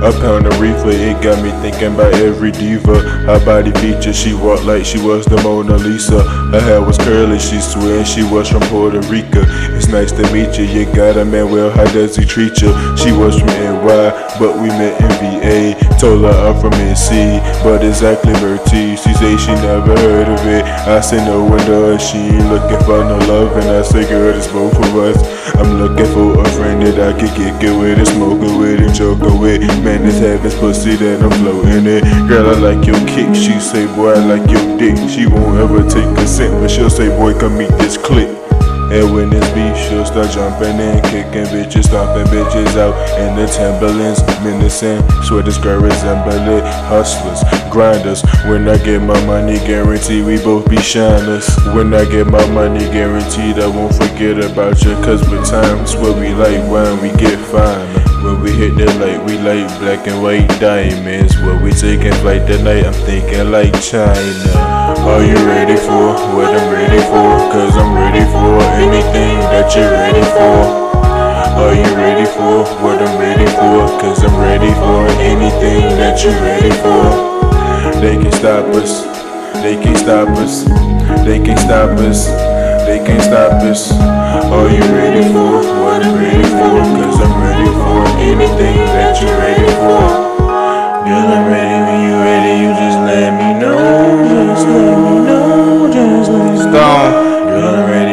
A pound of reefer, it got me thinking about every diva. Her body feature, she walked like she was the Mona Lisa. Her hair was curly, she swear she was from Puerto Rico. It's nice to meet you, you got a man, well, how does he treat you? She was from NY, but we met in VA. Told her I'm from NC, but exactly Bertie. She say she never heard of it. I say no one does, she ain't looking for no love, and I say, girl, it's both of us. I'm looking for a friend that I could kick it with and smoke it with and it with. Man, this heaven's pussy that I'm floating it. Girl, I like your kick. She say, boy, I like your dick. She won't ever take consent, but she'll say, boy, come meet this click. And when it's beef, she'll start jumping and kicking bitches, stomping bitches out in the Timberlands, menacing. Swear this girl resemble it. Hustlers, grinders. When I get my money, guarantee we both be shiners. When I get my money, guaranteed I won't forget about you. Cause with times where we like wine, we get finer. When we hit the light, we like black and white diamonds. When we taking flight tonight, I'm thinking like China. Are you ready for what I'm ready for? Cause I'm ready for anything that you're ready for. Are you ready for what I'm ready for? Cause I'm ready for anything that you're ready for. They can stop us, they can stop us, they can stop us, they can stop us. Are you ready for what I'm ready for? Cause I'm ready for anything you're ready for. Girl, I'm ready when you ready, you just let me know. Just let me know, just let me know. Girl, I'm ready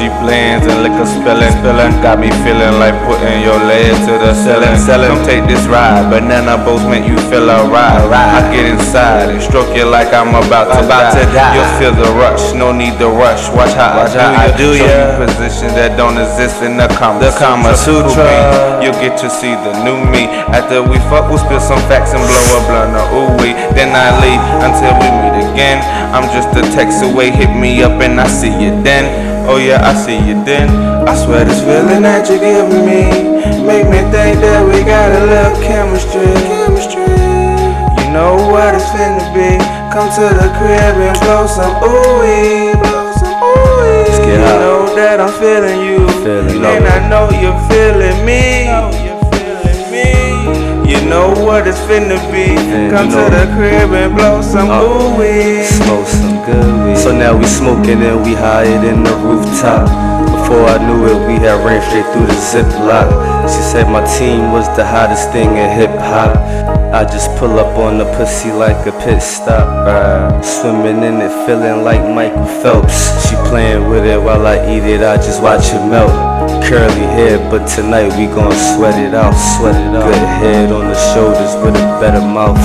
OG blends and liquor spilling, spilling. Got me feeling like putting your legs to the ceiling, selling. Come take this ride, banana boats make you feel alright. I get inside and stroke you like I'm about to About die. to die. You'll feel the rush, no need to rush. Watch how Watch I how I do do ya. Show ya. you positions that don't exist in the Kama The Kama Sutra. Sutra. You'll get to see the new me. After we fuck, we'll spill some facts and blow a blunt of ooh wee. Then I leave until we meet again. I'm just a text away, hit me up and I see you then. Oh yeah, I see you then. I swear this feeling that you give me make me think that we got a little chemistry. Chemistry. You know what it's finna be. Come to the crib and blow some ooh wee, blow some. Let's You know that I'm feeling you, Feeling and. I know you're feeling me. You know what it's finna be. Come you to the crib and blow some Uh, ooh wee. Now we smoking and we higher than the rooftop. Before I knew it, we had ran straight through the ziplock. She said my team was the hottest thing in hip hop. I just pull up on the pussy like a pit stop. Uh, swimming in it, feeling like Michael Phelps. She playing with it while I eat it, I just watch it melt. Curly hair, but tonight we gon' sweat it out, sweat it out. Good head on the shoulders with a better mouth.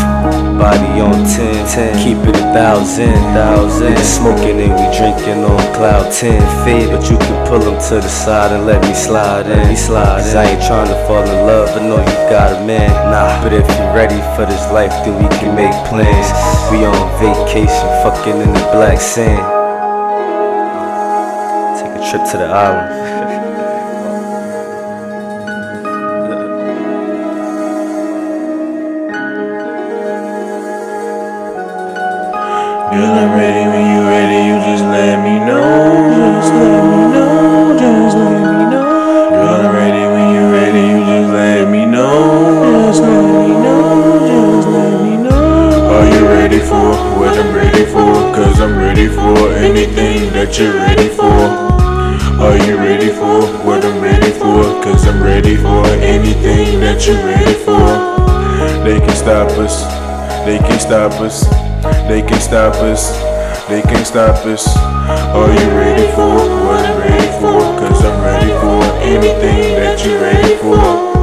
Body on 10, 10. keep it a thousand, thousand. Smoking and we drinking on cloud 10. Fade, but you can pull them to the side and let me slide in. Me slide in. I ain't trying to fall in love, but know you got a man. Nah, but if you ready for this life, then we can make plans. We on vacation, fucking in the black sand. Take a trip to the island. Girl, I'm ready when you ready, you just let me know. Just let me know, just let me know. Girl, I'm ready when you ready, you just let me know. Just let me know, just let me know. Are you ready for what I'm ready for? Cause I'm ready for anything that you're ready for. Are you ready for what I'm ready for? Cause I'm ready for anything that you're ready for. They can stop us, they can stop us, they can stop us, they can stop us. Are you ready for what I'm ready for? Cause I'm ready for anything that you're ready for.